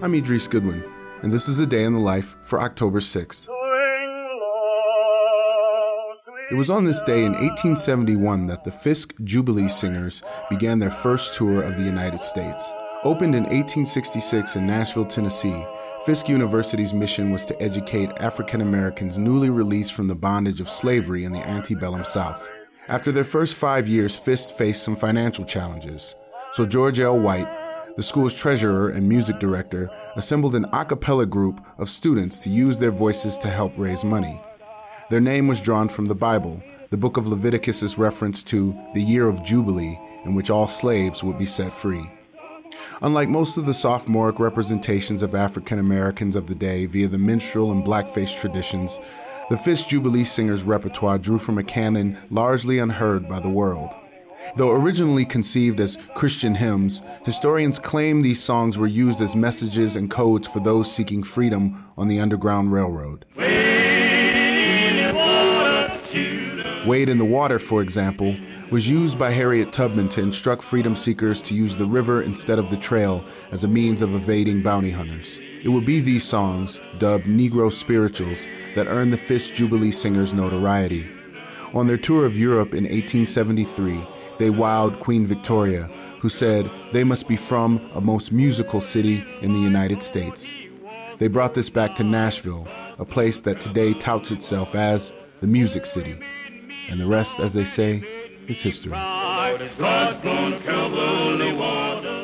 I'm Idris Goodwin, and this is a day in the life for October 6th. It was on this day in 1871 that the Fisk Jubilee Singers began their first tour of the United States. Opened in 1866 in Nashville, Tennessee, Fisk University's mission was to educate African Americans newly released from the bondage of slavery in the antebellum South. After their first five years, Fisk faced some financial challenges. So George L. White, the school's treasurer and music director, assembled an a cappella group of students to use their voices to help raise money. Their name was drawn from the Bible, the book of Leviticus' reference to the year of Jubilee, in which all slaves would be set free. Unlike most of the sophomoric representations of African Americans of the day via the minstrel and blackface traditions, the Fisk Jubilee Singers' repertoire drew from a canon largely unheard by the world. Though originally conceived as Christian hymns, historians claim these songs were used as messages and codes for those seeking freedom on the Underground Railroad. Wade in the Water, for example, was used by Harriet Tubman to instruct freedom seekers to use the river instead of the trail as a means of evading bounty hunters. It would be these songs, dubbed Negro spirituals, that earned the Fisk Jubilee Singers notoriety. On their tour of Europe in 1873, they wowed Queen Victoria, who said they must be from a most musical city in the United States. They brought this back to Nashville, a place that today touts itself as the Music City. And the rest, as they say, is history.